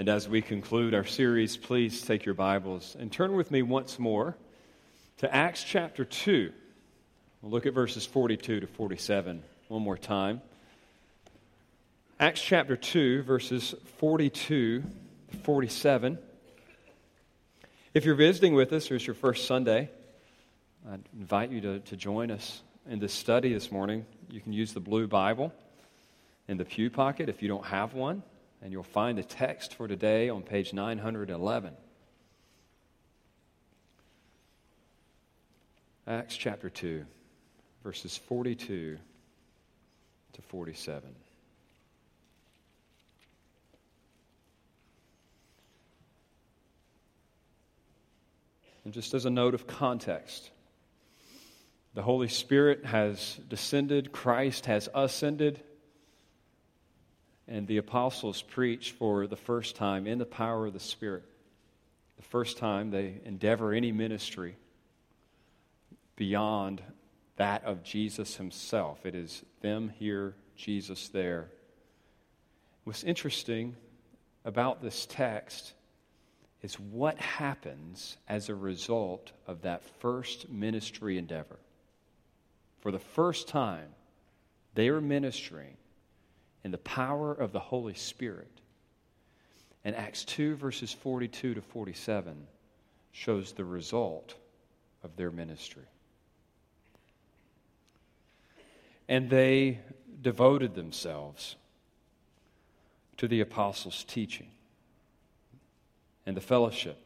And as we conclude our series, please take your Bibles and turn with me once more to Acts chapter 2. We'll look at verses 42 to 47 one more time. Acts chapter 2, verses 42 to 47. If you're visiting with us or it's your first Sunday, I invite you to, to join us in this study this morning. You can use the blue Bible in the pew pocket if you don't have one, and you'll find the text for today on page 911. Acts chapter 2, verses 42 to 47. And just as a note of context, the Holy Spirit has descended, Christ has ascended, and the apostles preach for the first time in the power of the Spirit. The first time they endeavor any ministry beyond that of Jesus himself. It is them here, Jesus there. What's interesting about this text is what happens as a result of that first ministry endeavor. For the first time, they are ministering in the power of the Holy Spirit. And Acts 2, verses 42 to 47, shows the result of their ministry. And they devoted themselves to the apostles' teaching and the fellowship,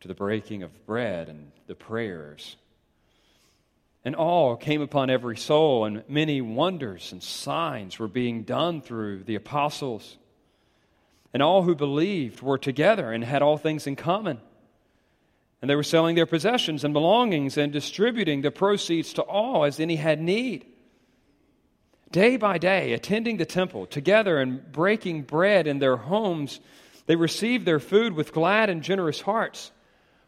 to the breaking of bread and the prayers. And all came upon every soul, and many wonders and signs were being done through the apostles. And all who believed were together and had all things in common. And they were selling their possessions and belongings and distributing the proceeds to all as any had need. Day by day, attending the temple together and breaking bread in their homes, they received their food with glad and generous hearts,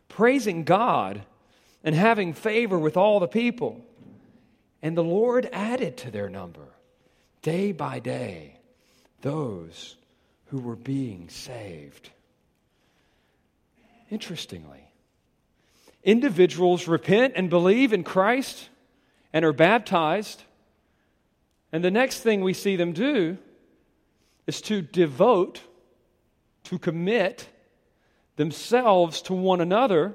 praising God and having favor with all the people. And the Lord added to their number, day by day, those who were being saved. Interestingly, individuals repent and believe in Christ and are baptized. And the next thing we see them do is to devote, to commit themselves to one another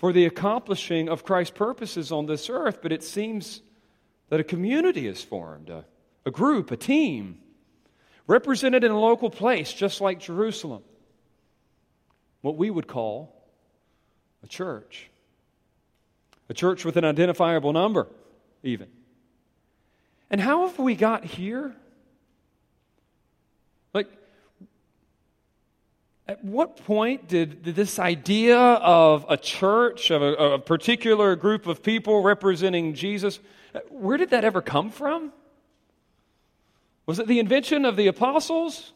for the accomplishing of Christ's purposes on this earth, but it seems that a community is formed, a, a group, a team, represented in a local place, just like Jerusalem. What we would call a church. A church with an identifiable number, even. And how have we got here? At what point did, did this idea of a church, of a, a particular group of people representing Jesus, where did that ever come from? Was it the invention of the apostles?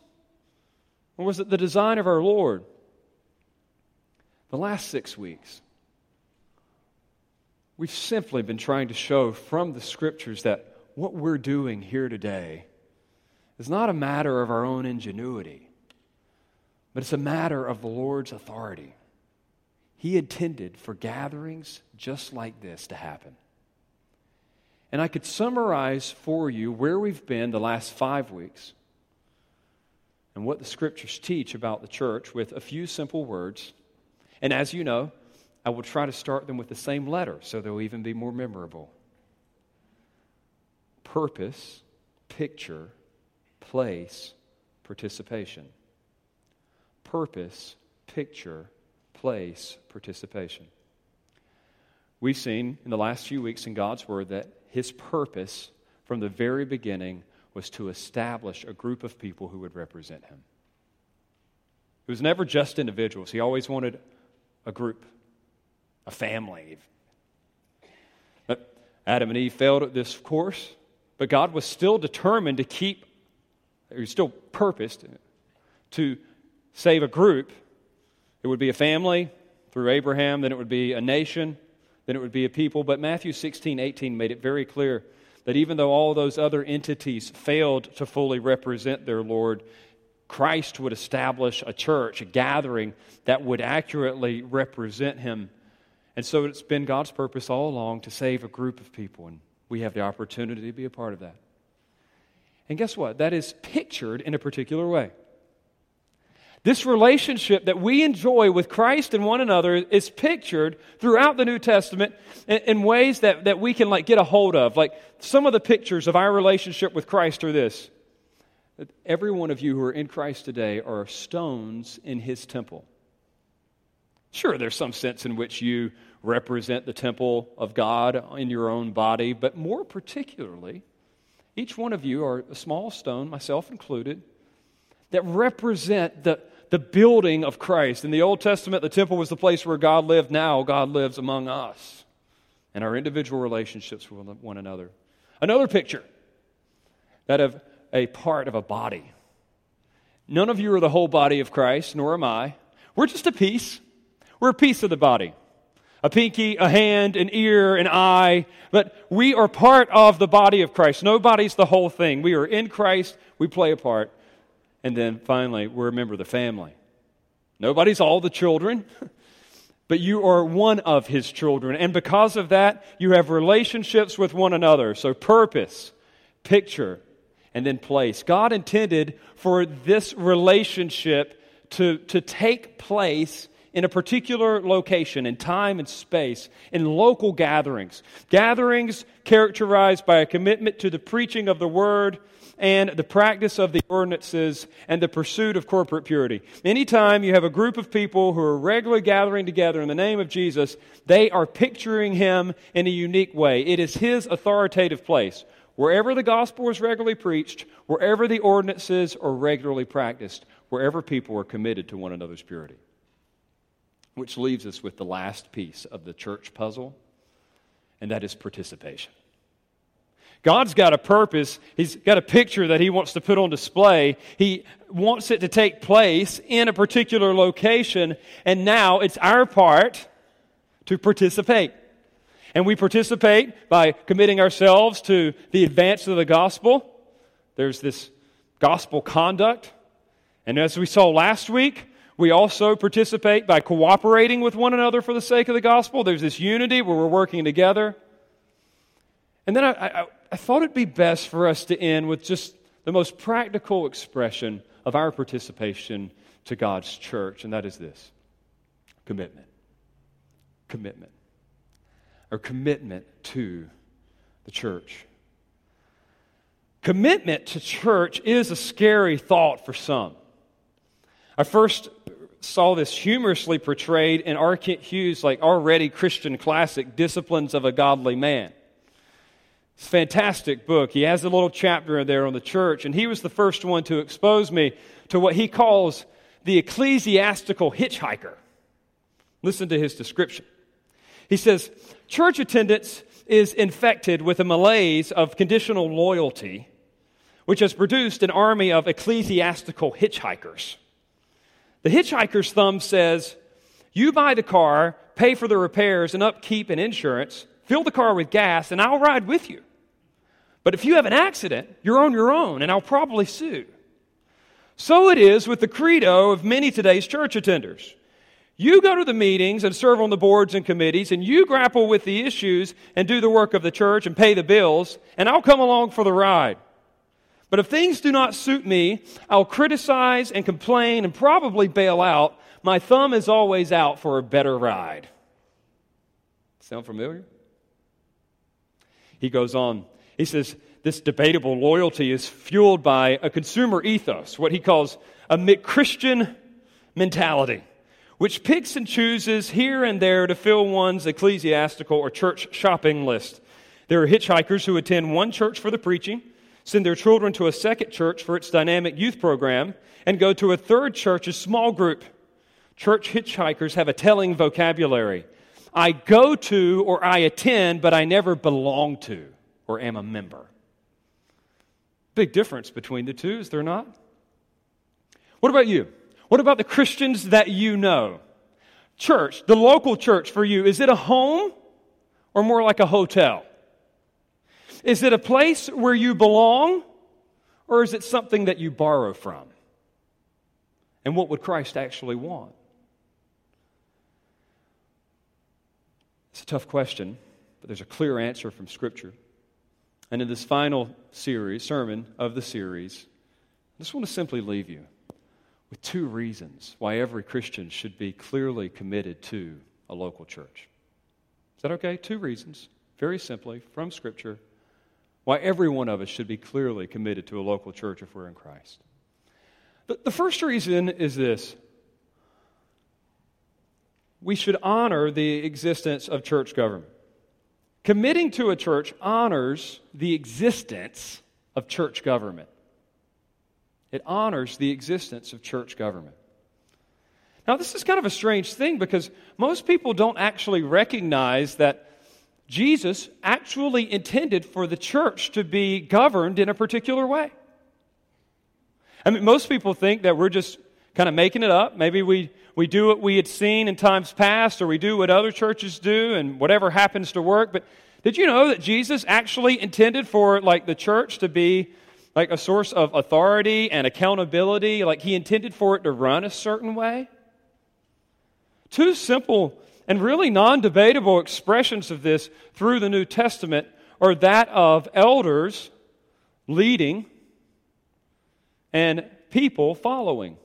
Or was it the design of our Lord? The last six weeks, we've simply been trying to show from the scriptures that what we're doing here today is not a matter of our own ingenuity but it's a matter of the Lord's authority. He intended for gatherings just like this to happen. And I could summarize for you where we've been the last five weeks and what the scriptures teach about the church with a few simple words. And as you know, I will try to start them with the same letter so they'll even be more memorable. Purpose, picture, place, participation purpose, picture, place, participation. We've seen in the last few weeks in God's Word that His purpose from the very beginning was to establish a group of people who would represent Him. It was never just individuals, He always wanted a group, a family. But Adam and Eve failed at this course, but God was still determined to keep, He was still purposed to save a group, it would be a family through Abraham, then it would be a nation, then it would be a people. But Matthew 16, 18 made it very clear that even though all those other entities failed to fully represent their Lord, Christ would establish a church, a gathering that would accurately represent him. And so it's been God's purpose all along to save a group of people, and we have the opportunity to be a part of that. And guess what? That is pictured in a particular way. This relationship that we enjoy with Christ and one another is pictured throughout the New Testament in, in, ways that, that we can like get a hold of. Like some of the pictures of our relationship with Christ are this. That every one of you who are in Christ today are stones in his temple. Sure, there's some sense in which you represent the temple of God in your own body, but more particularly, each one of you are a small stone, myself included, that represent the, the building of Christ. In the Old Testament, the temple was the place where God lived. Now, God lives among us and our individual relationships with one another. Another picture that of a part of a body. None of you are the whole body of Christ, nor am I. We're just a piece. We're a piece of the body a pinky, a hand, an ear, an eye, but we are part of the body of Christ. Nobody's the whole thing. We are in Christ, we play a part. And then finally, we're a member of the family. Nobody's all the children, but you are one of his children. And because of that, you have relationships with one another. So, purpose, picture, and then place. God intended for this relationship to, to take place in a particular location, in time and space, in local gatherings. Gatherings characterized by a commitment to the preaching of the word and the practice of the ordinances and the pursuit of corporate purity. Anytime you have a group of people who are regularly gathering together in the name of Jesus, they are picturing him in a unique way. It is his authoritative place. Wherever the gospel is regularly preached, wherever the ordinances are regularly practiced, wherever people are committed to one another's purity. Which leaves us with the last piece of the church puzzle, and that is participation. God's got a purpose. He's got a picture that He wants to put on display. He wants it to take place in a particular location, and now it's our part to participate. And we participate by committing ourselves to the advance of the gospel. There's this gospel conduct. And as we saw last week, we also participate by cooperating with one another for the sake of the gospel. There's this unity where we're working together. And then I, I, I thought it'd be best for us to end with just the most practical expression of our participation to God's church, and that is this commitment. Commitment. Or commitment to the church. Commitment to church is a scary thought for some. I first saw this humorously portrayed in R. Kent Hughes' like already Christian classic, Disciplines of a Godly Man. It's a fantastic book. He has a little chapter in there on the church, and he was the first one to expose me to what he calls the ecclesiastical hitchhiker. Listen to his description. He says, Church attendance is infected with a malaise of conditional loyalty, which has produced an army of ecclesiastical hitchhikers. The hitchhiker's thumb says, You buy the car, pay for the repairs and upkeep and insurance, fill the car with gas, and I'll ride with you. But if you have an accident, you're on your own, and I'll probably sue. So it is with the credo of many today's church attenders. You go to the meetings and serve on the boards and committees, and you grapple with the issues and do the work of the church and pay the bills, and I'll come along for the ride. But if things do not suit me, I'll criticize and complain and probably bail out. My thumb is always out for a better ride. Sound familiar? He goes on. He says, This debatable loyalty is fueled by a consumer ethos, what he calls a Christian mentality, which picks and chooses here and there to fill one's ecclesiastical or church shopping list. There are hitchhikers who attend one church for the preaching send their children to a second church for its dynamic youth program, and go to a third church church's small group. Church hitchhikers have a telling vocabulary. I go to or I attend, but I never belong to or am a member. Big difference between the two, is there not? What about you? What about the Christians that you know? Church, the local church for you, is it a home or more like a hotel? Is it a place where you belong, or is it something that you borrow from? And what would Christ actually want? It's a tough question, but there's a clear answer from Scripture. And in this final series, sermon of the series, I just want to simply leave you with two reasons why every Christian should be clearly committed to a local church. Is that okay? Two reasons, very simply, from Scripture, why every one of us should be clearly committed to a local church if we're in Christ. The, first reason is this we should honor the existence of church government. Committing to a church honors the existence of church government. It honors the existence of church government. Now, this is kind of a strange thing because most people don't actually recognize that Jesus actually intended for the church to be governed in a particular way. I mean, most people think that we're just kind of making it up. Maybe we, we do what we had seen in times past, or we do what other churches do, and whatever happens to work. But did you know that Jesus actually intended for like the church to be like a source of authority and accountability? Like he intended for it to run a certain way? Two simple and really non debatable expressions of this through the New Testament are that of elders leading and people following.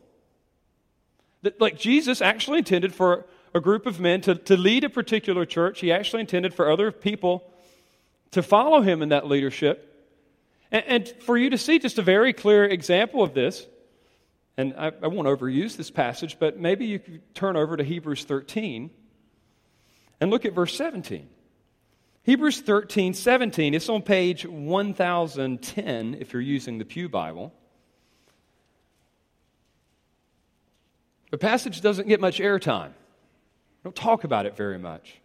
That, like Jesus actually intended for a group of men to, to lead a particular church, he actually intended for other people to follow him in that leadership. And, and for you to see just a very clear example of this, and I, I won't overuse this passage, but maybe you could turn over to Hebrews 13 and look at verse 17. Hebrews 13, 17. It's on page 1010 if you're using the Pew Bible. The passage doesn't get much airtime. Don't talk about it very much.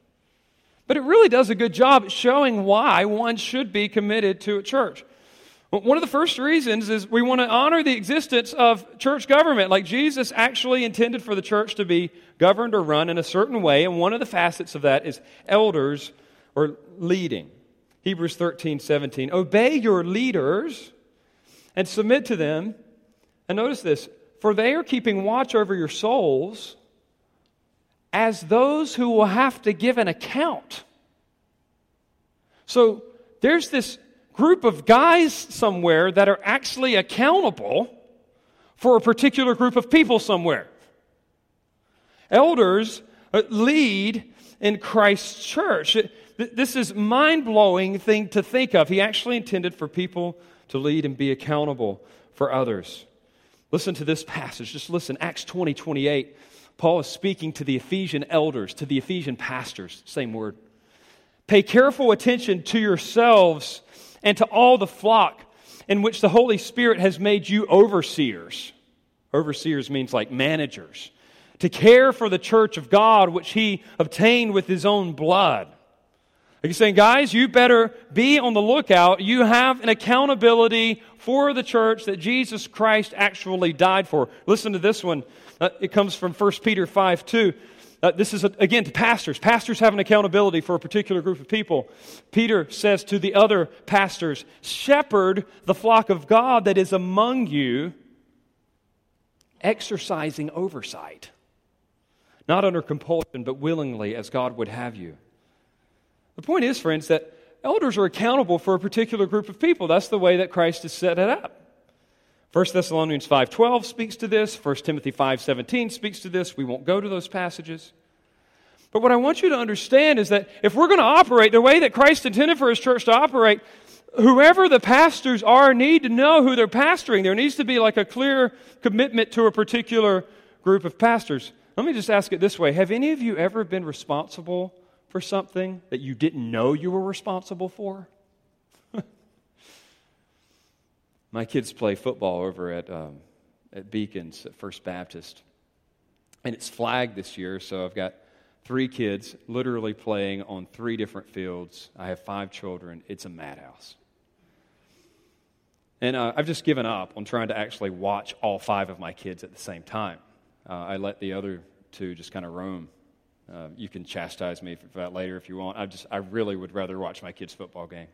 But it really does a good job showing why one should be committed to a church. One of the first reasons is we want to honor the existence of church government. Like Jesus actually intended for the church to be governed or run in a certain way, and one of the facets of that is elders or leading. Hebrews 13, 17. Obey your leaders and submit to them. And notice this for they are keeping watch over your souls as those who will have to give an account. So there's this group of guys somewhere that are actually accountable for a particular group of people somewhere. Elders uh, lead in Christ's church. This is mind-blowing thing to think of. He actually intended for people to lead and be accountable for others. Listen to this passage. Just listen. Acts 20, 28. Paul is speaking to the Ephesian elders, to the Ephesian pastors, same word. Pay careful attention to yourselves and to all the flock in which the Holy Spirit has made you overseers. Overseers means like managers. To care for the church of God, which he obtained with his own blood. He's saying, guys, you better be on the lookout. You have an accountability for the church that Jesus Christ actually died for. Listen to this one. Uh, it comes from 1 Peter 5 2. Uh, this is, a, again, to pastors. Pastors have an accountability for a particular group of people. Peter says to the other pastors, Shepherd the flock of God that is among you, exercising oversight. Not under compulsion, but willingly, as God would have you. The point is, friends, that elders are accountable for a particular group of people. That's the way that Christ has set it up. 1 Thessalonians 5:12 speaks to this, 1 Timothy 5:17 speaks to this. We won't go to those passages. But what I want you to understand is that if we're going to operate the way that Christ intended for his church to operate, whoever the pastors are need to know who they're pastoring. There needs to be like a clear commitment to a particular group of pastors. Let me just ask it this way Have any of you ever been responsible for something that you didn't know you were responsible for? My kids play football over at, um, at Beacons at First Baptist. And it's flagged this year, so I've got three kids literally playing on three different fields. I have five children. It's a madhouse. And uh, I've just given up on trying to actually watch all five of my kids at the same time. Uh, I let the other two just kind of roam uh, you can chastise me for that later if you want. I just, I really would rather watch my kids' football game.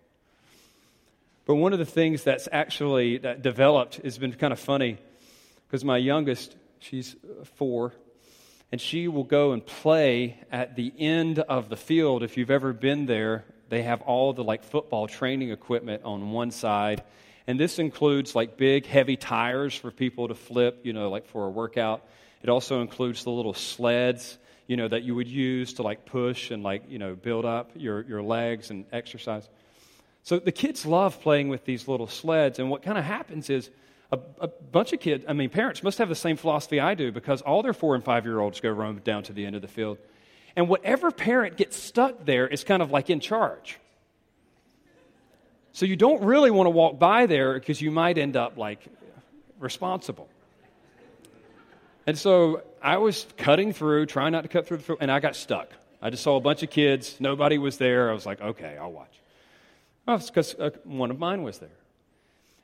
But one of the things that's actually developed has been kind of funny because my youngest She's four. And she will go and play at the end of the field. If you've ever been there, they have all the like football training equipment on one side. And this includes like big, heavy tires for people to flip, you know, like for a workout. It also includes the little sleds, you know, that you would use to like push and like, you know, build up your, your legs and exercise. So the kids love playing with these little sleds. And what kind of happens is a, a, bunch of kids, I mean, parents must have the same philosophy I do because all their four and five year olds go roam down to the end of the field. And whatever parent gets stuck there is kind of like in charge. So you don't really want to walk by there because you might end up like responsible. And so I was cutting through, trying not to cut through the field, and I got stuck. I just saw a bunch of kids. Nobody was there. I was like, okay, I'll watch. Oh, because uh, one of mine was there.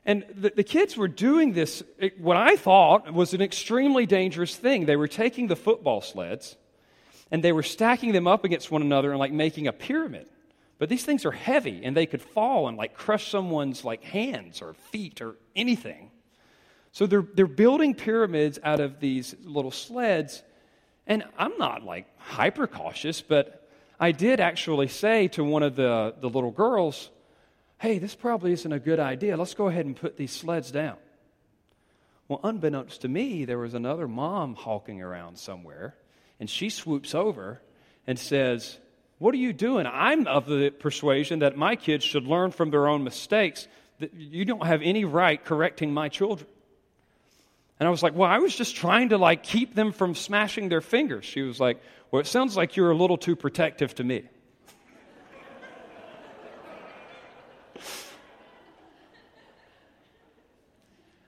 And the, the kids were doing this, it, what I thought was an extremely dangerous thing. They were taking the football sleds and they were stacking them up against one another and like making a pyramid. But these things are heavy and they could fall and like crush someone's like hands or feet or anything. So they're, they're building pyramids out of these little sleds. And I'm not like hyper cautious, but I did actually say to one of the, the little girls, hey, this probably isn't a good idea. Let's go ahead and put these sleds down. Well, unbeknownst to me, there was another mom hawking around somewhere, and she swoops over and says, What are you doing? I'm of the persuasion that my kids should learn from their own mistakes, that you don't have any right correcting my children. And I was like, well, I was just trying to like keep them from smashing their fingers. She was like, well, it sounds like you're a little too protective to me.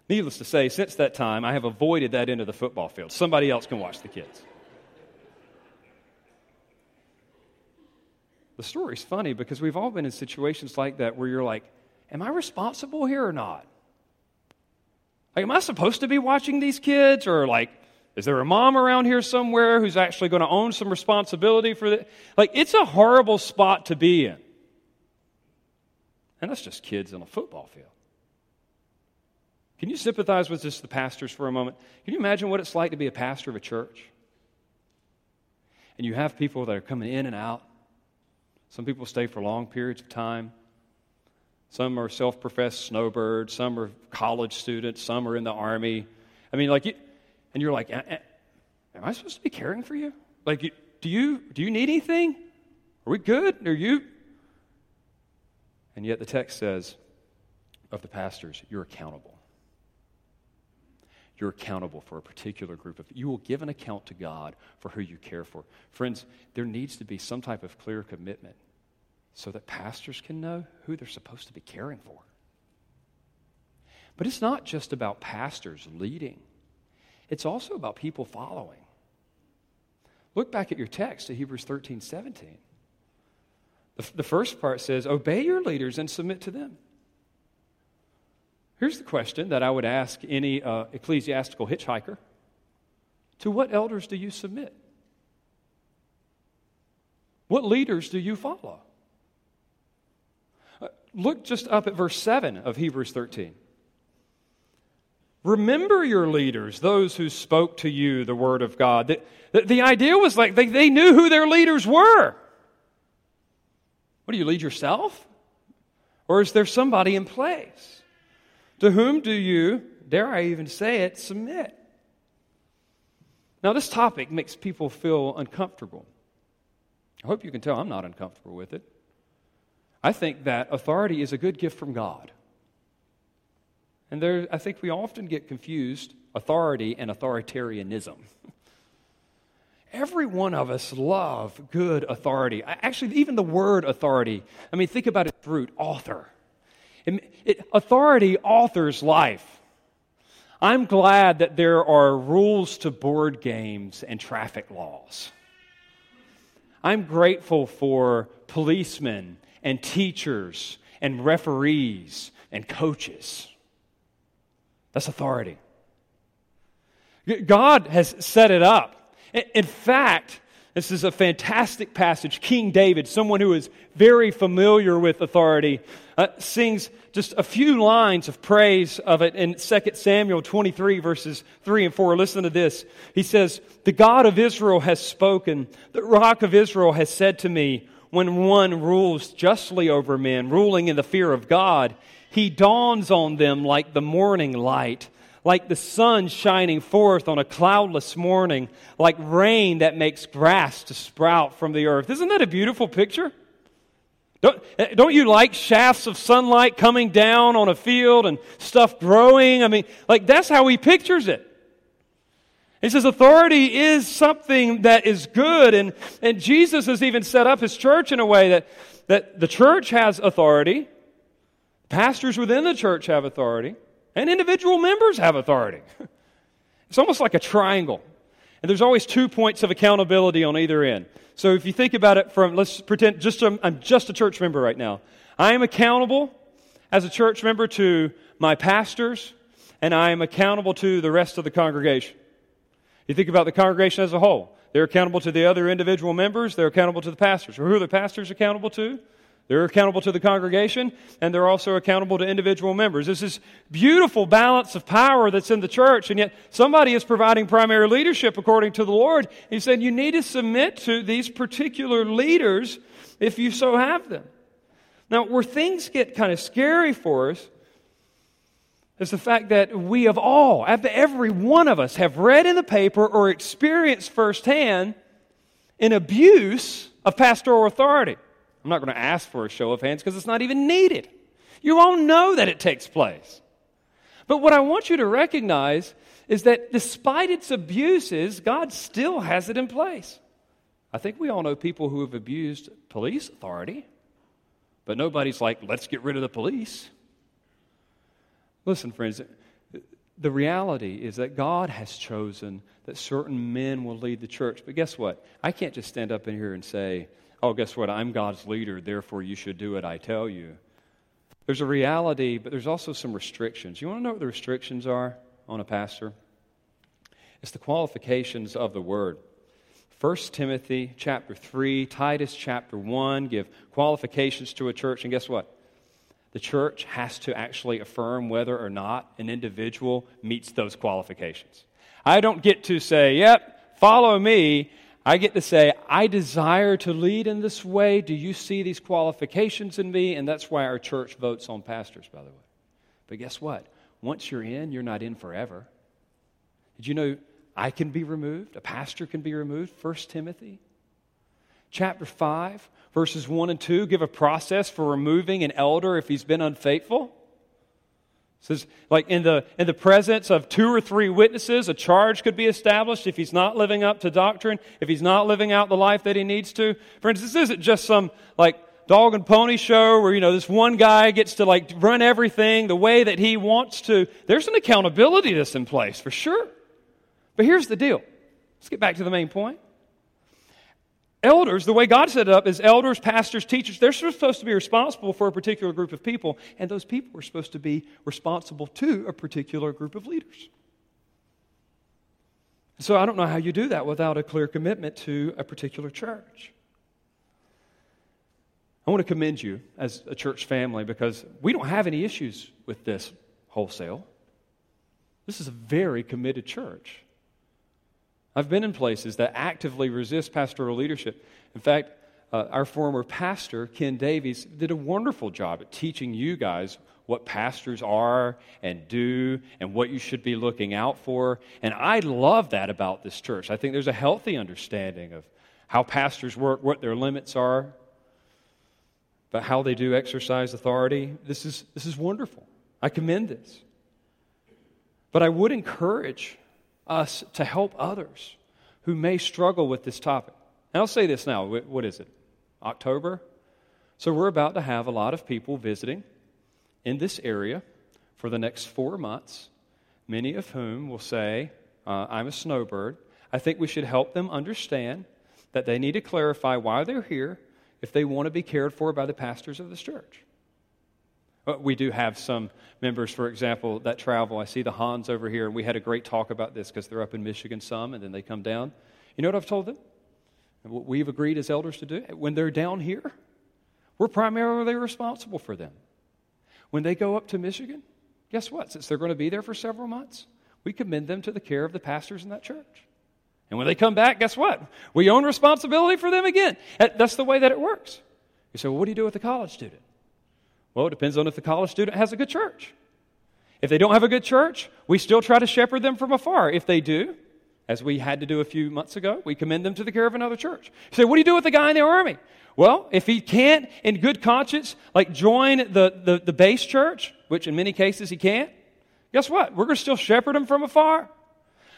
Needless to say, since that time, I have avoided that end of the football field. Somebody else can watch the kids. The story's funny because we've all been in situations like that where you're like, am I responsible here or not? Like, am I supposed to be watching these kids? Or, like, is there a mom around here somewhere who's actually going to own some responsibility for it? Like, it's a horrible spot to be in. And that's just kids in a football field. Can you sympathize with just the pastors for a moment? Can you imagine what it's like to be a pastor of a church? And you have people that are coming in and out. Some people stay for long periods of time. Some are self professed snowbirds. Some are college students. Some are in the army. I mean, like, you, and you're like, Am I supposed to be caring for you? Like, do you, do you need anything? Are we good? Are you? And yet the text says of the pastors, you're accountable. You're accountable for a particular group of you will give an account to God for who you care for. Friends, there needs to be some type of clear commitment so that pastors can know who they're supposed to be caring for. But it's not just about pastors leading, it's also about people following. Look back at your text to Hebrews 13 17. The, the first part says, Obey your leaders and submit to them. Here's the question that I would ask any uh, ecclesiastical hitchhiker To what elders do you submit? What leaders do you follow? look just up at verse 7 of Hebrews 13. Remember your leaders, those who spoke to you the word of God. The, the, the, idea was like they, they knew who their leaders were. What do you lead yourself? Or is there somebody in place? To whom do you, dare I even say it, submit? Now, this topic makes people feel uncomfortable. I hope you can tell I'm not uncomfortable with it. I think that authority is a good gift from God. And there, I think we often get confused authority and authoritarianism. Every one of us love good authority. Actually, even the word authority. I mean, think about its root, author. It, it, authority authors life. I'm glad that there are rules to board games and traffic laws. I'm grateful for policemen and teachers and referees and coaches. That's authority. God has set it up. In fact, This is a fantastic passage. King David, someone who is very familiar with authority, uh, sings just a few lines of praise of it in 2 Samuel 23, verses 3 and 4. Listen to this. He says, The God of Israel has spoken. The rock of Israel has said to me, When one rules justly over men, ruling in the fear of God, he dawns on them like the morning light like the sun shining forth on a cloudless morning, like rain that makes grass to sprout from the earth. Isn't that a beautiful picture? Don't, eh, don't you like shafts of sunlight coming down on a field and stuff growing? I mean, like that's how he pictures it. He says authority is something that is good, and, and Jesus has even set up his church in a way that, that the church has authority, pastors within the church have authority, and individual members have authority. It's almost like a triangle. And there's always two points of accountability on either end. So if you think about it from, let's pretend just I'm, I'm just a church member right now. I am accountable as a church member to my pastors, and I am accountable to the rest of the congregation. You think about the congregation as a whole. They're accountable to the other individual members, they're accountable to the pastors. Who are the pastors accountable to? They're accountable to the congregation, and they're also accountable to individual members. This is beautiful balance of power that's in the church, and yet somebody is providing primary leadership according to the Lord. He said, You need to submit to these particular leaders if you so have them. Now, where things get kind of scary for us is the fact that we of all, every one of us, have read in the paper or experienced firsthand an abuse of pastoral authority. I'm not going to ask for a show of hands because it's not even needed. You all know that it takes place. But what I want you to recognize is that despite its abuses, God still has it in place. I think we all know people who have abused police authority, but nobody's like, let's get rid of the police. Listen, friends, the reality is that God has chosen that certain men will lead the church. But guess what? I can't just stand up in here and say, oh, guess what? I'm God's leader, therefore you should do what I tell you. There's a reality, but there's also some restrictions. You want to know what the restrictions are on a pastor? It's the qualifications of the word. 1 Timothy chapter 3, Titus chapter 1 give qualifications to a church, and guess what? The church has to actually affirm whether or not an individual meets those qualifications. I don't get to say, yep, follow me, I get to say, I desire to lead in this way. Do you see these qualifications in me? And that's why our church votes on pastors, by the way. But guess what? Once you're in, you're not in forever. Did you know I can be removed? A pastor can be removed? 1 Timothy chapter 5, verses 1 and 2 give a process for removing an elder if he's been unfaithful says, like in the, in the presence of two or three witnesses, a charge could be established if he's not living up to doctrine, if he's not living out the life that he needs to. Friends, this isn't just some like dog and pony show where, you know, this one guy gets to like run everything the way that he wants to. There's an accountability that's in place for sure. But here's the deal. Let's get back to the main point. Elders, the way God set it up is elders, pastors, teachers, they're supposed to be responsible for a particular group of people, and those people are supposed to be responsible to a particular group of leaders. So I don't know how you do that without a clear commitment to a particular church. I want to commend you as a church family because we don't have any issues with this wholesale. This is a very committed church. I've been in places that actively resist pastoral leadership. In fact, uh, our former pastor, Ken Davies, did a wonderful job at teaching you guys what pastors are and do and what you should be looking out for. And I love that about this church. I think there's a healthy understanding of how pastors work, what their limits are, but how they do exercise authority. This is, this is wonderful. I commend this. But I would encourage us to help others who may struggle with this topic. And I'll say this now what is it? October? So we're about to have a lot of people visiting in this area for the next four months, many of whom will say, uh, I'm a snowbird. I think we should help them understand that they need to clarify why they're here if they want to be cared for by the pastors of this church. Uh, we do have some members, for example, that travel. I see the Hans over here, and we had a great talk about this because they're up in Michigan some, and then they come down. You know what I've told them? what we've agreed as elders to do, when they're down here, we're primarily responsible for them. When they go up to Michigan, guess what? Since they're going to be there for several months, we commend them to the care of the pastors in that church. And when they come back, guess what? We own responsibility for them again. That's the way that it works. You say, well, what do you do with the college student? Well, it depends on if the college student has a good church. If they don't have a good church, we still try to shepherd them from afar. If they do, as we had to do a few months ago, we commend them to the care of another church. Say, what do you do with the guy in the army? Well, if he can't, in good conscience, like join the, the, the base church, which in many cases he can't, guess what? We're going to still shepherd him from afar.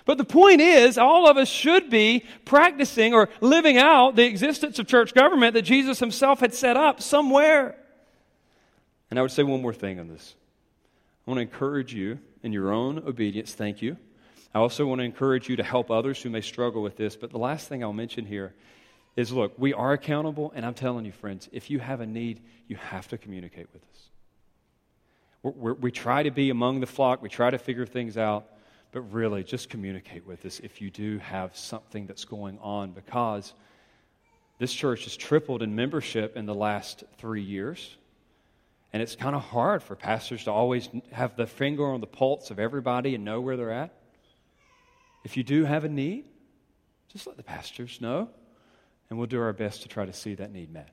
But the point is, all of us should be practicing or living out the existence of church government that Jesus himself had set up somewhere. And I would say one more thing on this. I want to encourage you in your own obedience. Thank you. I also want to encourage you to help others who may struggle with this. But the last thing I'll mention here is look, we are accountable, and I'm telling you, friends, if you have a need, you have to communicate with us. We're, we're, we try to be among the flock, we try to figure things out, but really just communicate with us if you do have something that's going on because this church has tripled in membership in the last three years. And it's kind of hard for pastors to always have the finger on the pulse of everybody and know where they're at. If you do have a need, just let the pastors know, and we'll do our best to try to see that need met.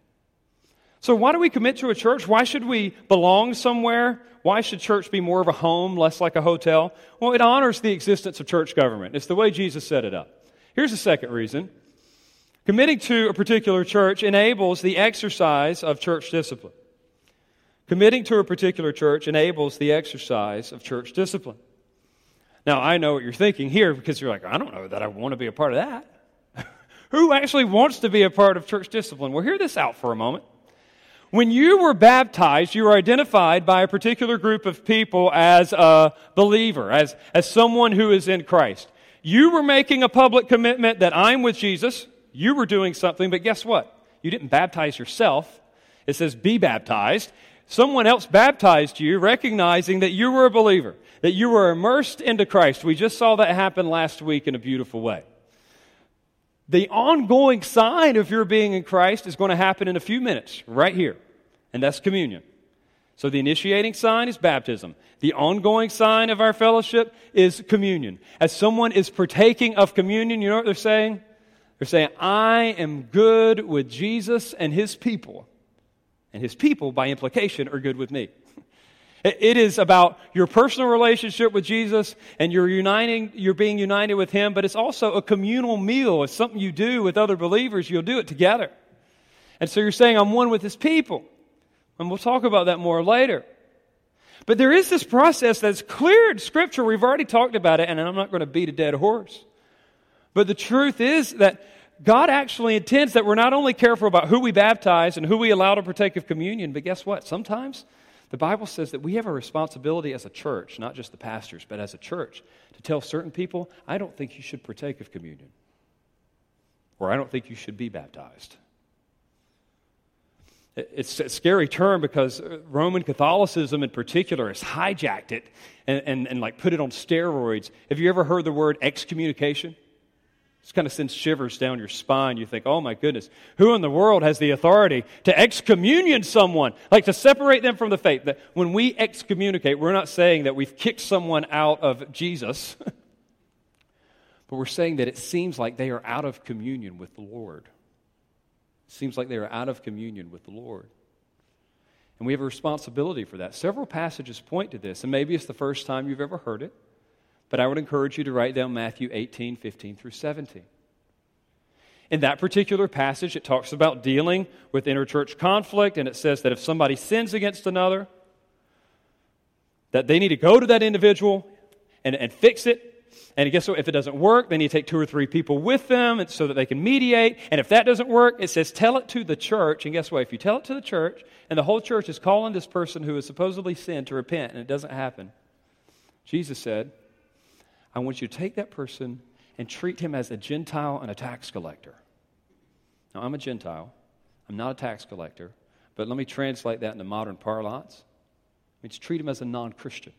So, why do we commit to a church? Why should we belong somewhere? Why should church be more of a home, less like a hotel? Well, it honors the existence of church government. It's the way Jesus set it up. Here's the second reason committing to a particular church enables the exercise of church discipline. Committing to a particular church enables the exercise of church discipline. Now, I know what you're thinking here because you're like, I don't know that I want to be a part of that. Who actually wants to be a part of church discipline? Well, hear this out for a moment. When you were baptized, you were identified by a particular group of people as a believer, as, as someone who is in Christ. You were making a public commitment that I'm with Jesus. You were doing something, but guess what? You didn't baptize yourself. It says be baptized. Someone else baptized you, recognizing that you were a believer, that you were immersed into Christ. We just saw that happen last week in a beautiful way. The ongoing sign of your being in Christ is going to happen in a few minutes, right here, and that's communion. So the initiating sign is baptism. The ongoing sign of our fellowship is communion. As someone is partaking of communion, you know what they're saying? They're saying, I am good with Jesus and his people and his people, by implication, are good with me. It is about your personal relationship with Jesus and you're uniting, you're being united with him, but it's also a communal meal. It's something you do with other believers. You'll do it together. And so you're saying, I'm one with his people. And we'll talk about that more later. But there is this process that's clear in Scripture. We've already talked about it, and I'm not going to beat a dead horse. But the truth is that God actually intends that we're not only careful about who we baptize and who we allow to partake of communion, but guess what? Sometimes the Bible says that we have a responsibility as a church, not just the pastors, but as a church, to tell certain people, I don't think you should partake of communion, or I don't think you should be baptized. It's a scary term because Roman Catholicism in particular has hijacked it and, and, and like put it on steroids. Have you ever heard the word excommunication? This kind of sends shivers down your spine. You think, oh my goodness, who in the world has the authority to excommunion someone, like to separate them from the faith? That when we excommunicate, we're not saying that we've kicked someone out of Jesus, but we're saying that it seems like they are out of communion with the Lord. It seems like they are out of communion with the Lord. And we have a responsibility for that. Several passages point to this, and maybe it's the first time you've ever heard it. But I would encourage you to write down Matthew 18, 15 through 17. In that particular passage, it talks about dealing with interchurch conflict, and it says that if somebody sins against another, that they need to go to that individual and, and fix it. And guess what? If it doesn't work, they need to take two or three people with them so that they can mediate. And if that doesn't work, it says tell it to the church. And guess what? If you tell it to the church, and the whole church is calling this person who has supposedly sinned to repent, and it doesn't happen, Jesus said, I want you to take that person and treat him as a Gentile and a tax collector. Now, I'm a Gentile, I'm not a tax collector, but let me translate that into modern parlance. I mean, treat him as a non Christian.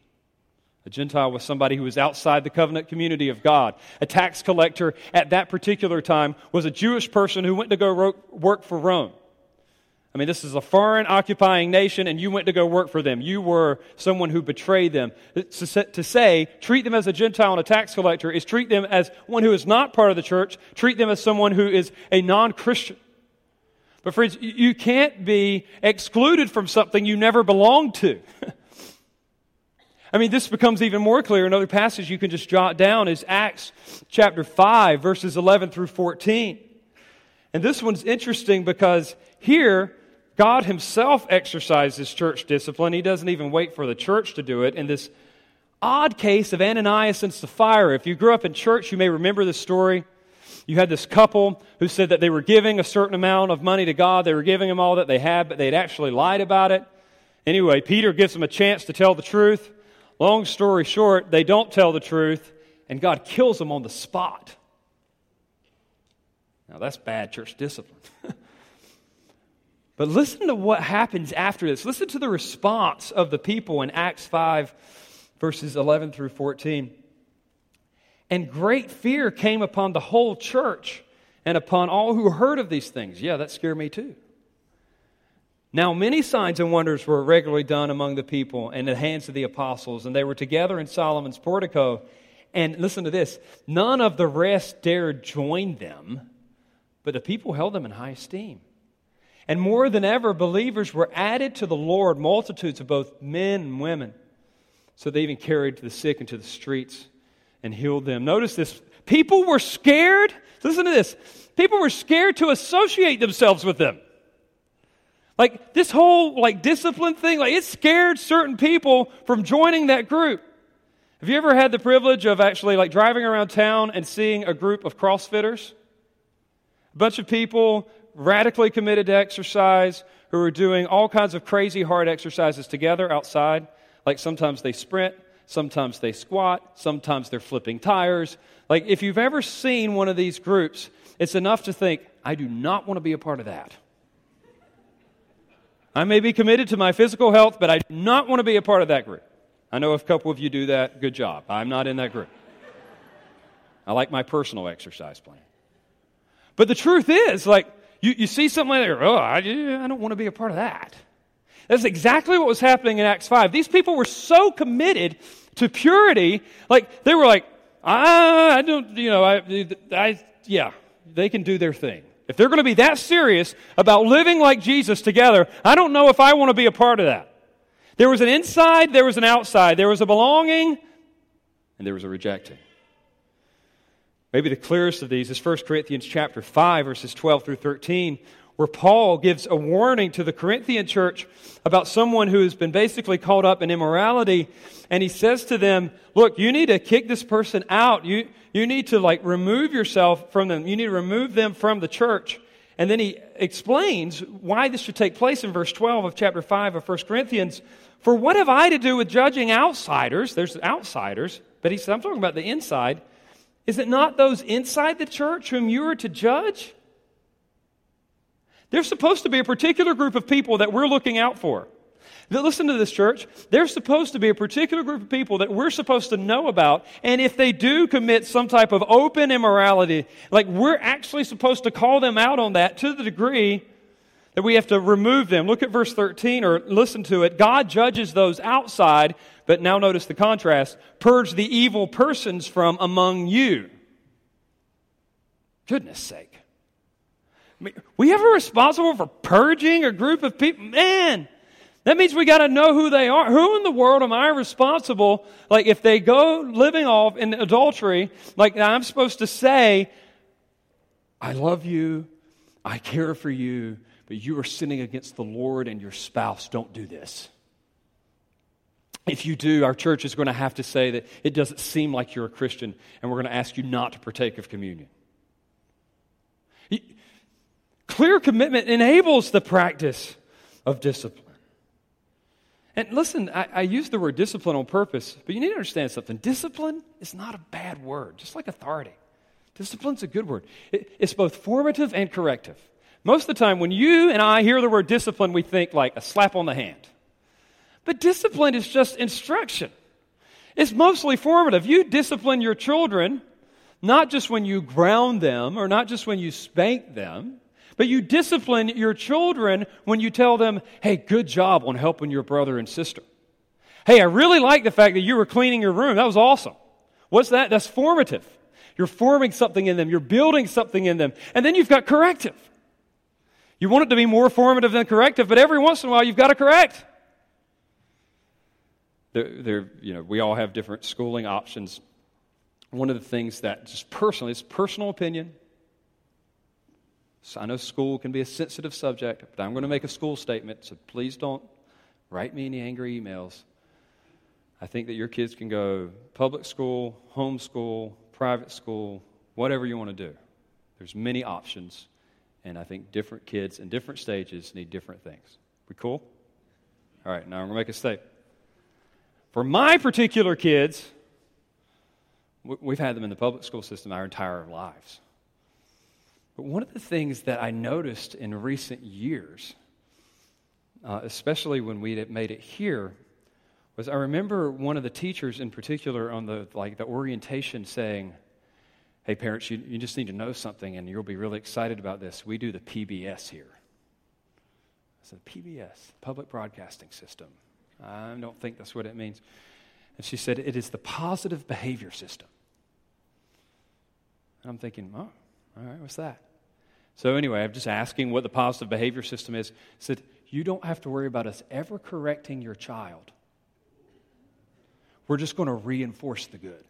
A Gentile was somebody who was outside the covenant community of God. A tax collector at that particular time was a Jewish person who went to go work for Rome. I mean, this is a foreign occupying nation, and you went to go work for them. You were someone who betrayed them. To say, treat them as a Gentile and a tax collector, is treat them as one who is not part of the church, treat them as someone who is a non Christian. But, friends, you can't be excluded from something you never belonged to. I mean, this becomes even more clear. In another passage you can just jot down is Acts chapter 5, verses 11 through 14. And this one's interesting because here, God Himself exercises church discipline. He doesn't even wait for the church to do it. In this odd case of Ananias and Sapphira, if you grew up in church, you may remember this story. You had this couple who said that they were giving a certain amount of money to God. They were giving him all that they had, but they'd actually lied about it. Anyway, Peter gives them a chance to tell the truth. Long story short, they don't tell the truth, and God kills them on the spot. Now, that's bad church discipline. But listen to what happens after this. Listen to the response of the people in Acts 5, verses 11 through 14. And great fear came upon the whole church and upon all who heard of these things. Yeah, that scared me too. Now, many signs and wonders were regularly done among the people and in the hands of the apostles, and they were together in Solomon's portico. And listen to this none of the rest dared join them, but the people held them in high esteem. And more than ever, believers were added to the Lord, multitudes of both men and women. So they even carried the sick into the streets and healed them. Notice this. People were scared. Listen to this. People were scared to associate themselves with them. Like this whole like discipline thing, like it scared certain people from joining that group. Have you ever had the privilege of actually like driving around town and seeing a group of CrossFitters? A bunch of people radically committed to exercise, who are doing all kinds of crazy hard exercises together outside. Like sometimes they sprint, sometimes they squat, sometimes they're flipping tires. Like if you've ever seen one of these groups, it's enough to think, I do not want to be a part of that. I may be committed to my physical health, but I do not want to be a part of that group. I know a couple of you do that. Good job. I'm not in that group. I like my personal exercise plan. But the truth is, like, you, you see something like that, oh, I, I don't want to be a part of that. That's exactly what was happening in Acts 5. These people were so committed to purity, like, they were like, I, I don't, you know, I, I, yeah, they can do their thing. If they're going to be that serious about living like Jesus together, I don't know if I want to be a part of that. There was an inside, there was an outside, there was a belonging, and there was a rejecting. Maybe the clearest of these is 1 Corinthians chapter 5 verses 12 through 13 where Paul gives a warning to the Corinthian church about someone who has been basically caught up in immorality and he says to them, look, you need to kick this person out. You you need to like remove yourself from them. You need to remove them from the church. And then he explains why this should take place in verse 12 of chapter 5 of 1 Corinthians. For what have I to do with judging outsiders? There's outsiders, but he said, I'm talking about the inside. Is it not those inside the church whom you are to judge? There's supposed to be a particular group of people that we're looking out for. Listen to this, church. There's supposed to be a particular group of people that we're supposed to know about. And if they do commit some type of open immorality, like we're actually supposed to call them out on that to the degree that we have to remove them. Look at verse 13 or listen to it. God judges those outside, but now notice the contrast purge the evil persons from among you. Goodness sake. We have a responsible for purging a group of people. Man, that means we got to know who they are. Who in the world am I responsible? Like, if they go living off in adultery, like, I'm supposed to say, I love you, I care for you, but you are sinning against the Lord and your spouse. Don't do this. If you do, our church is going to have to say that it doesn't seem like you're a Christian, and we're going to ask you not to partake of communion. Clear commitment enables the practice of discipline. And listen, I, I, use the word discipline on purpose, but you need to understand something. Discipline is not a bad word, just like authority. Discipline's a good word. It, it's both formative and corrective. Most of the time, when you and I hear the word discipline, we think like a slap on the hand. But discipline is just instruction. It's mostly formative. You discipline your children not just when you ground them or not just when you spank them, but you discipline your children when you tell them, hey, good job on helping your brother and sister. Hey, I really like the fact that you were cleaning your room. That was awesome. What's that? That's formative. You're forming something in them, you're building something in them. And then you've got corrective. You want it to be more formative than corrective, but every once in a while you've got to correct. You know, we all have different schooling options. One of the things that just personally, it's personal opinion. So I know school can be a sensitive subject, but I'm going to make a school statement, so please don't write me any angry emails. I think that your kids can go public school, homeschool, private school, whatever you want to do. There's many options, and I think different kids in different stages need different things. We cool? All right, now I'm going to make a statement. For my particular kids, we've had them in the public school system our entire lives. But one of the things that I noticed in recent years, uh, especially when we made it here, was I remember one of the teachers in particular on the like the orientation saying, "Hey parents, you, you just need to know something, and you'll be really excited about this. We do the PBS here." I said, "PBS, Public Broadcasting System." I don't think that's what it means. And she said, It is the positive behavior system. And I'm thinking, Oh, all right, what's that? So, anyway, I'm just asking what the positive behavior system is. I said, You don't have to worry about us ever correcting your child. We're just going to reinforce the good.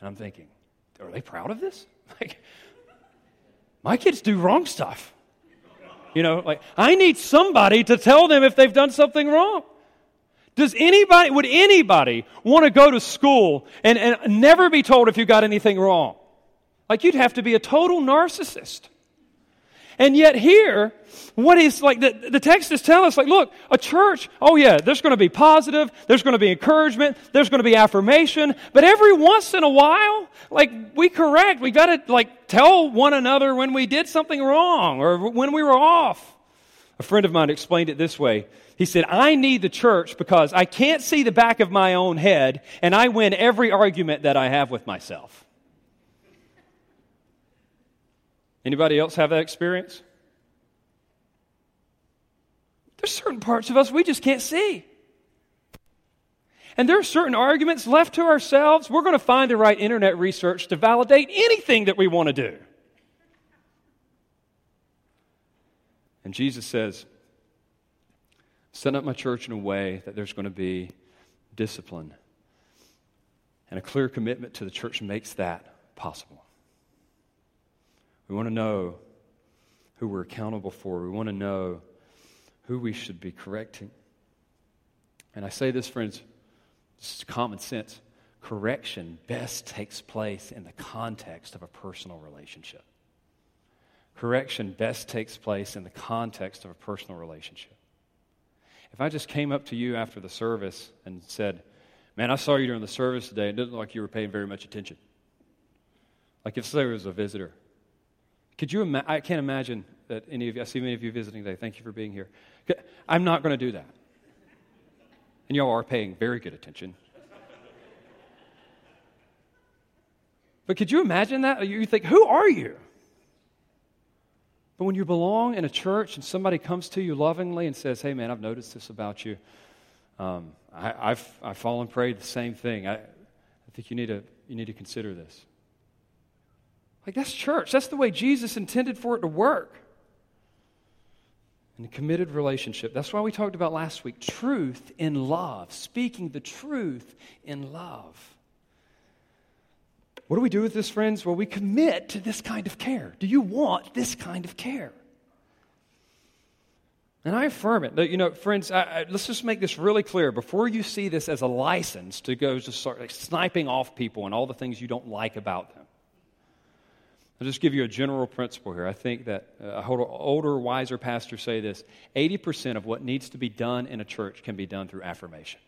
And I'm thinking, Are they proud of this? Like, my kids do wrong stuff. You know, like, I need somebody to tell them if they've done something wrong. Does anybody, would anybody want to go to school and, and never be told if you got anything wrong? Like, you'd have to be a total narcissist. And yet, here, what is like the, the text is telling us, like, look, a church, oh yeah, there's going to be positive, there's going to be encouragement, there's going to be affirmation, but every once in a while, like, we correct, we got to, like, tell one another when we did something wrong or when we were off. A friend of mine explained it this way. He said, I need the church because I can't see the back of my own head, and I win every argument that I have with myself. Anybody else have that experience? There's certain parts of us we just can't see. And there are certain arguments left to ourselves. We're going to find the right internet research to validate anything that we want to do. And Jesus says, Set up my church in a way that there's going to be discipline. And a clear commitment to the church makes that possible. We want to know who we're accountable for. We want to know who we should be correcting. And I say this, friends, this is common sense. Correction best takes place in the context of a personal relationship. Correction best takes place in the context of a personal relationship. If I just came up to you after the service and said, Man, I saw you during the service today, it didn't look like you were paying very much attention. Like if there was a visitor could you I can't imagine that any of you, I see many of you visiting today. Thank you for being here. I'm not going to do that. And y'all are paying very good attention. But could you imagine that? You think, who are you? But when you belong in a church and somebody comes to you lovingly and says, hey, man, I've noticed this about you, um, I, have I've fallen prey to the same thing. I, I think you need, to, you need to consider this. Like, that's church. That's the way Jesus intended for it to work. In a committed relationship. That's why we talked about last week truth in love, speaking the truth in love. What do we do with this, friends? Well, we commit to this kind of care. Do you want this kind of care? And I affirm it. You know, friends, I, I, let's just make this really clear. Before you see this as a license to go just start like, sniping off people and all the things you don't like about them, I'll just give you a general principle here. I think that uh, older, wiser pastors say this 80% of what needs to be done in a church can be done through affirmation.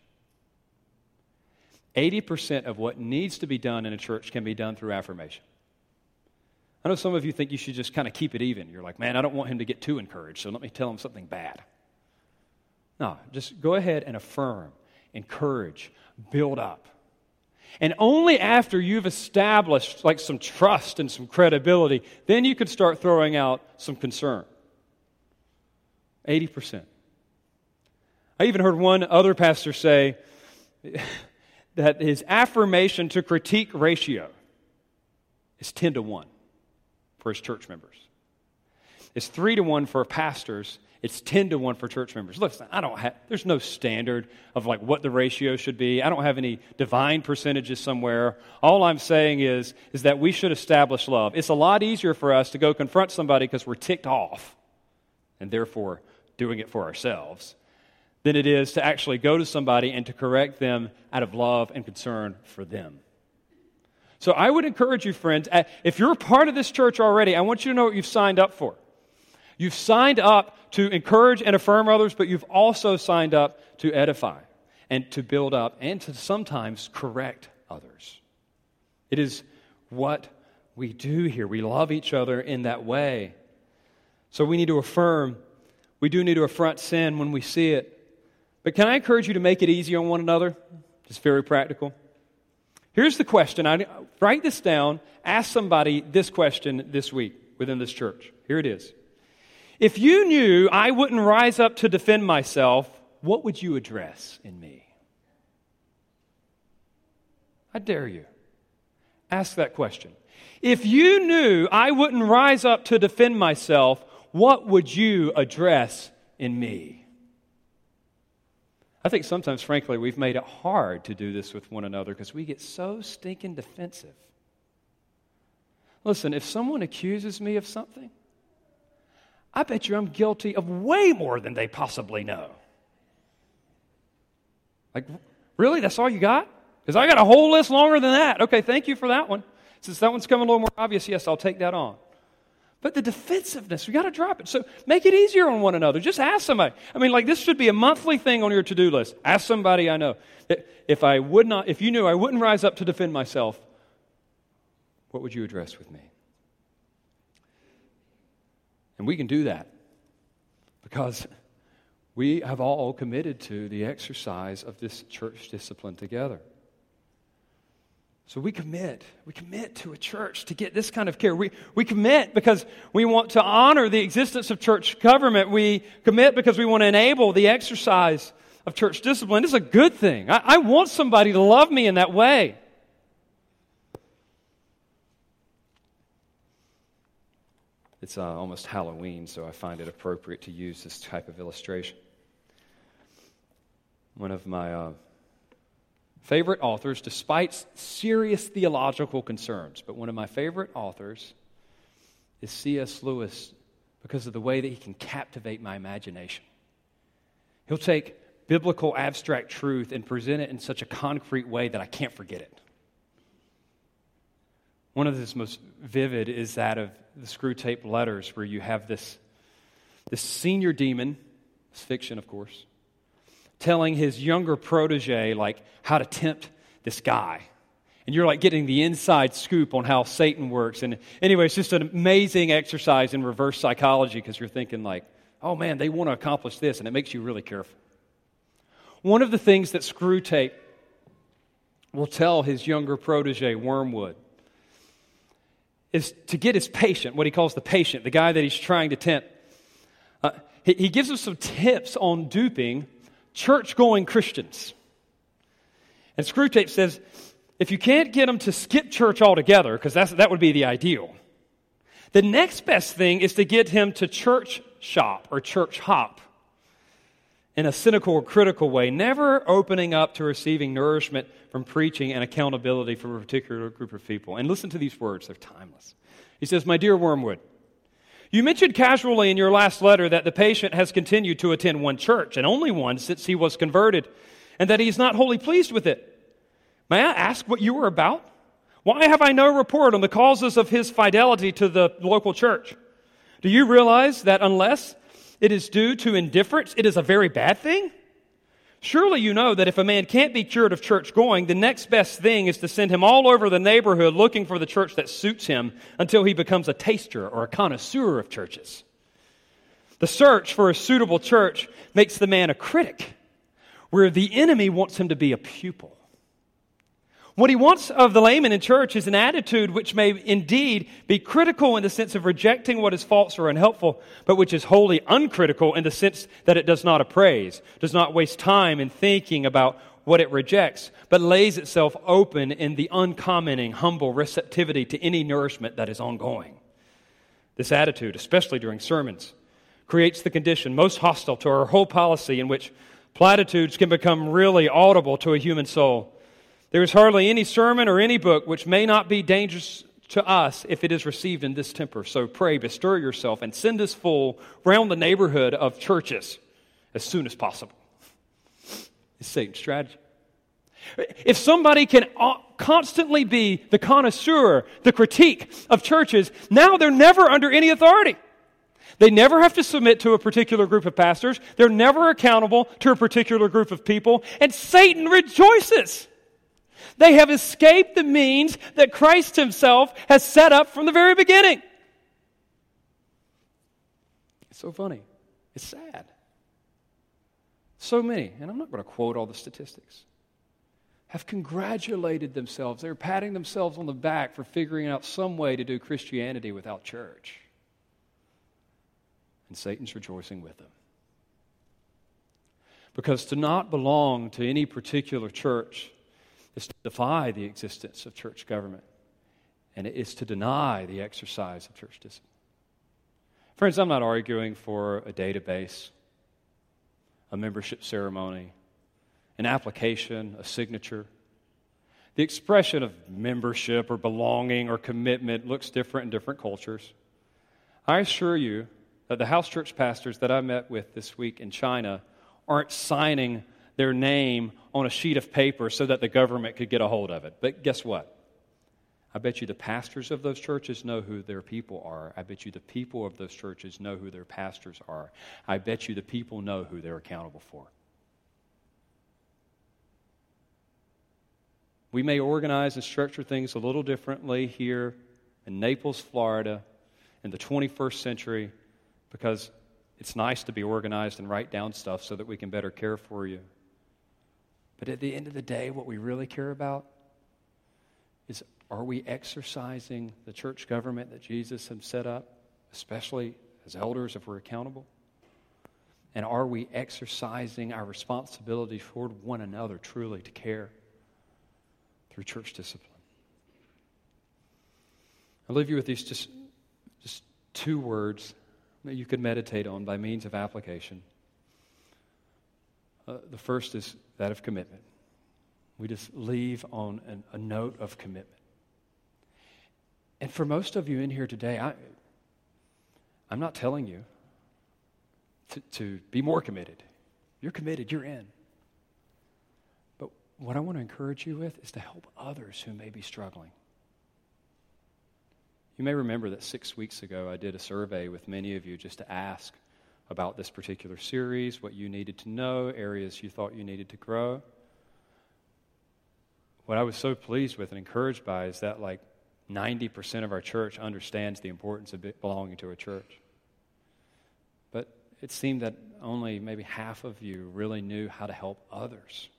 80% of what needs to be done in a church can be done through affirmation. I know some of you think you should just kind of keep it even. You're like, man, I don't want him to get too encouraged, so let me tell him something bad. No, just go ahead and affirm encourage, build up. And only after you've established like some trust and some credibility, then you can start throwing out some concern. 80%. I even heard one other pastor say that his affirmation to critique ratio is 10 to 1 for his church members. It's 3 to 1 for pastors, it's 10 to 1 for church members. Listen, I don't have, there's no standard of like what the ratio should be. I don't have any divine percentages somewhere. All I'm saying is, is that we should establish love. It's a lot easier for us to go confront somebody because we're ticked off and therefore doing it for ourselves than it is to actually go to somebody and to correct them out of love and concern for them. So I would encourage you, friends, if you're part of this church already, I want you to know what you've signed up for. You've signed up to encourage and affirm others, but you've also signed up to edify and to build up and to sometimes correct others. It is what we do here. We love each other in that way. So we need to affirm. We do need to affront sin when we see it. But can I encourage you to make it easy on one another? Just very practical. Here's the question. I write this down. Ask somebody this question this week within this church. Here it is. If you knew I wouldn't rise up to defend myself, what would you address in me? I dare you. Ask that question. If you knew I wouldn't rise up to defend myself, what would you address in me? I think sometimes, frankly, we've made it hard to do this with one another because we get so stinking defensive. Listen, if someone accuses me of something, I bet you I'm guilty of way more than they possibly know. Like, really? That's all you got? Because I got a whole list longer than that. Okay, thank you for that one. Since that one's coming a little more obvious, yes, I'll take that on. But the defensiveness, we got to drop it. So make it easier on one another. Just ask somebody. I mean, like this should be a monthly thing on your to do list. Ask somebody I know. If I would not, if you knew I wouldn't rise up to defend myself, what would you address with me? And we can do that because we have all committed to the exercise of this church discipline together. So we commit. We commit to a church to get this kind of care. We, we commit because we want to honor the existence of church government. We commit because we want to enable the exercise of church discipline. It's a good thing. I, I want somebody to love me in that way. It's uh, almost Halloween, so I find it appropriate to use this type of illustration. One of my uh, favorite authors, despite serious theological concerns, but one of my favorite authors is C.S. Lewis because of the way that he can captivate my imagination. He'll take biblical abstract truth and present it in such a concrete way that I can't forget it. One of his most vivid is that of the Screwtape Letters, where you have this, this senior demon, it's fiction, of course, telling his younger protege, like, how to tempt this guy. And you're like getting the inside scoop on how Satan works. And anyway, it's just an amazing exercise in reverse psychology because you're thinking, like, oh man, they want to accomplish this, and it makes you really careful. One of the things that Screwtape will tell his younger protege, Wormwood, is to get his patient, what he calls the patient, the guy that he's trying to tempt. Uh, he, he gives us some tips on duping church going Christians. And Screwtape says if you can't get them to skip church altogether, because that would be the ideal, the next best thing is to get him to church shop or church hop in a cynical or critical way, never opening up to receiving nourishment from preaching and accountability from a particular group of people. And listen to these words, they're timeless. He says, My dear Wormwood, you mentioned casually in your last letter that the patient has continued to attend one church, and only one since he was converted, and that he is not wholly pleased with it. May I ask what you were about? Why have I no report on the causes of his fidelity to the local church? Do you realize that unless it is due to indifference, it is a very bad thing? Surely you know that if a man can't be cured of church going, the next best thing is to send him all over the neighborhood looking for the church that suits him until he becomes a taster or a connoisseur of churches. The search for a suitable church makes the man a critic where the enemy wants him to be a pupil. What he wants of the layman in church is an attitude which may indeed be critical in the sense of rejecting what is false or unhelpful, but which is wholly uncritical in the sense that it does not appraise, does not waste time in thinking about what it rejects, but lays itself open in the uncommenting, humble receptivity to any nourishment that is ongoing. This attitude, especially during sermons, creates the condition most hostile to our whole policy in which platitudes can become really audible to a human soul there is hardly any sermon or any book which may not be dangerous to us if it is received in this temper. So pray, bestir yourself, and send us full round the neighborhood of churches as soon as possible. It's Satan's strategy. If somebody can constantly be the connoisseur, the critique of churches, now they're never under any authority. They never have to submit to a particular group of pastors. They're never accountable to a particular group of people. And Satan rejoices they have escaped the means that Christ Himself has set up from the very beginning. It's so funny. It's sad. So many, and I'm not going to quote all the statistics, have congratulated themselves. They're patting themselves on the back for figuring out some way to do Christianity without church. And Satan's rejoicing with them. Because to not belong to any particular church is to defy the existence of church government, and it is to deny the exercise of church discipline. Friends, I'm not arguing for a database, a membership ceremony, an application, a signature. The expression of membership or belonging or commitment looks different in different cultures. I assure you that the house church pastors that I met with this week in China aren't signing their name on a sheet of paper so that the government could get a hold of it. But guess what? I bet you the pastors of those churches know who their people are. I bet you the people of those churches know who their pastors are. I bet you the people know who they're accountable for. We may organize and structure things a little differently here in Naples, Florida, in the 21st century because it's nice to be organized and write down stuff so that we can better care for you. But at the end of the day, what we really care about is are we exercising the church government that Jesus has set up, especially as elders if we're accountable? And are we exercising our responsibility toward one another truly to care through church discipline? I'll leave you with these just, just two words that you could meditate on by means of application. Uh, the first is that of commitment. We just leave on an, a note of commitment. And for most of you in here today, I, I'm not telling you to, to be more committed. You're committed, you're in. But what I want to encourage you with is to help others who may be struggling. You may remember that six weeks ago I did a survey with many of you just to ask about this particular series, what you needed to know, areas you thought you needed to grow. What I was so pleased with and encouraged by is that like 90% of our church understands the importance of belonging to a church. But it seemed that only maybe half of you really knew how to help others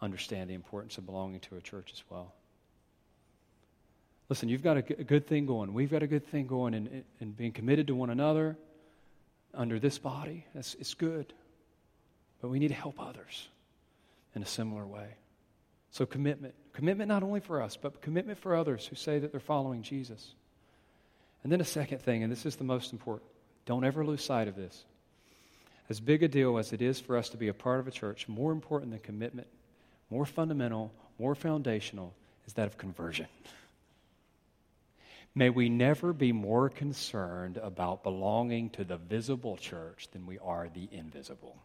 understand the importance of belonging to a church as well. Listen, you've got a good thing going. We've got a good thing going in, in being committed to one another under this body. It's good. But we need to help others in a similar way. So, commitment. Commitment not only for us, but commitment for others who say that they're following Jesus. And then a second thing, and this is the most important don't ever lose sight of this. As big a deal as it is for us to be a part of a church, more important than commitment, more fundamental, more foundational, is that of conversion. May we never be more concerned about belonging to the visible church than we are the invisible.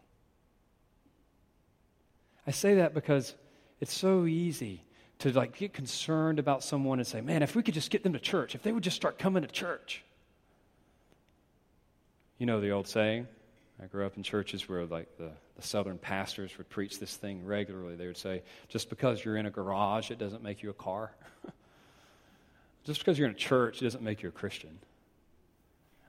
I say that because it's so easy to like get concerned about someone and say, "Man, if we could just get them to church, if they would just start coming to church." You know the old saying? I grew up in churches where like the, the southern pastors would preach this thing regularly. They would say, "Just because you're in a garage, it doesn't make you a car." Just because you're in a church doesn't make you a Christian.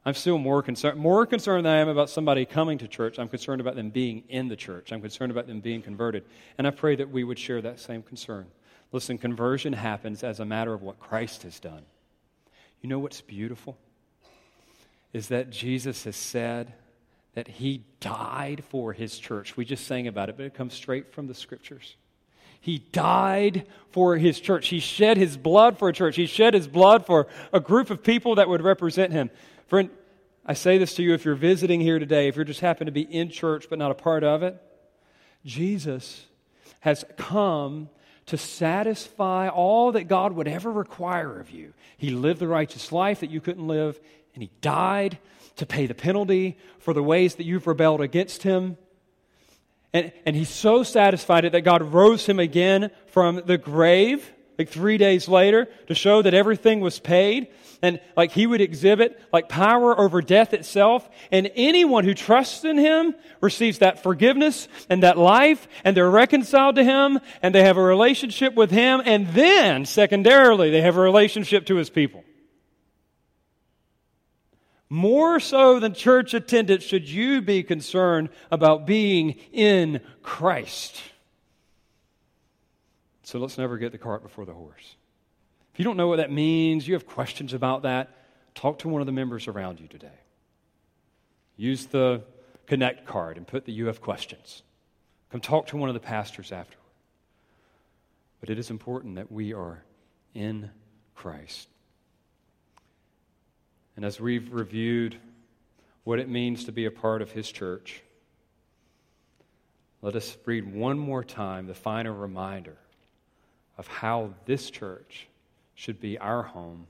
I'm still more concerned, more concerned than I am about somebody coming to church. I'm concerned about them being in the church. I'm concerned about them being converted. And I pray that we would share that same concern. Listen, conversion happens as a matter of what Christ has done. You know what's beautiful? Is that Jesus has said that he died for his church. We just sang about it, but it comes straight from the scriptures. He died for his church. He shed his blood for a church. He shed his blood for a group of people that would represent him. Friend, I say this to you if you're visiting here today, if you just happen to be in church but not a part of it, Jesus has come to satisfy all that God would ever require of you. He lived the righteous life that you couldn't live, and He died to pay the penalty for the ways that you've rebelled against Him. And, and he's so satisfied that God rose him again from the grave, like three days later, to show that everything was paid. And like he would exhibit like power over death itself. And anyone who trusts in him receives that forgiveness and that life, and they're reconciled to him, and they have a relationship with him. And then, secondarily, they have a relationship to his people. More so than church attendance, should you be concerned about being in Christ. So let's never get the cart before the horse. If you don't know what that means, you have questions about that, talk to one of the members around you today. Use the Connect card and put the you have questions. Come talk to one of the pastors afterward. But it is important that we are in Christ. And as we've reviewed what it means to be a part of His church, let us read one more time the final reminder of how this church should be our home.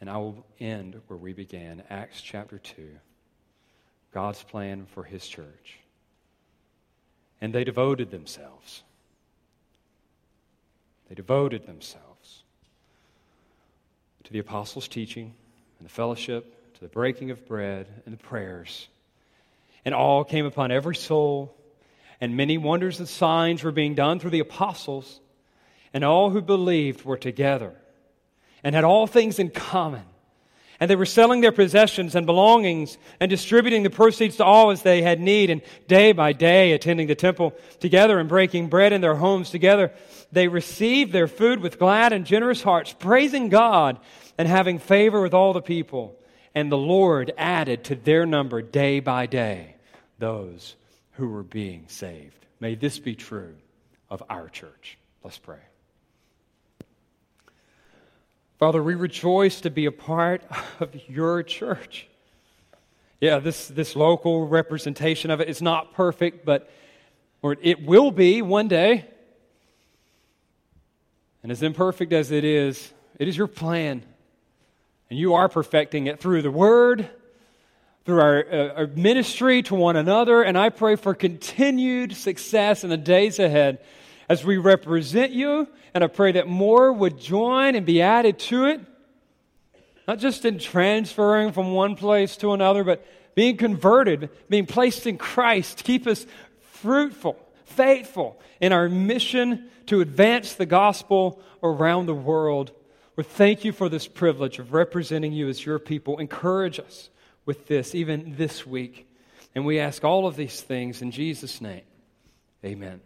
And I will end where we began Acts chapter 2, God's plan for His church. And they devoted themselves. They devoted themselves to the apostles' teaching and the fellowship, to the breaking of bread and the prayers. And all came upon every soul, and many wonders and signs were being done through the apostles, and all who believed were together and had all things in common. And they were selling their possessions and belongings and distributing the proceeds to all as they had need. And day by day, attending the temple together and breaking bread in their homes together, they received their food with glad and generous hearts, praising God and having favor with all the people. And the Lord added to their number day by day those who were being saved. May this be true of our church. Let's pray. Father, we rejoice to be a part of your church. Yeah, this, this local representation of it is not perfect, but or it will be one day. And as imperfect as it is, it is your plan and you are perfecting it through the word, through our, uh, our ministry to one another. And I pray for continued success in the days ahead as we represent you. And I pray that more would join and be added to it. Not just in transferring from one place to another, but being converted, being placed in Christ. Keep us fruitful, faithful in our mission to advance the gospel around the world we thank you for this privilege of representing you as your people. Encourage us with this, even this week. And we ask all of these things in Jesus' name. Amen.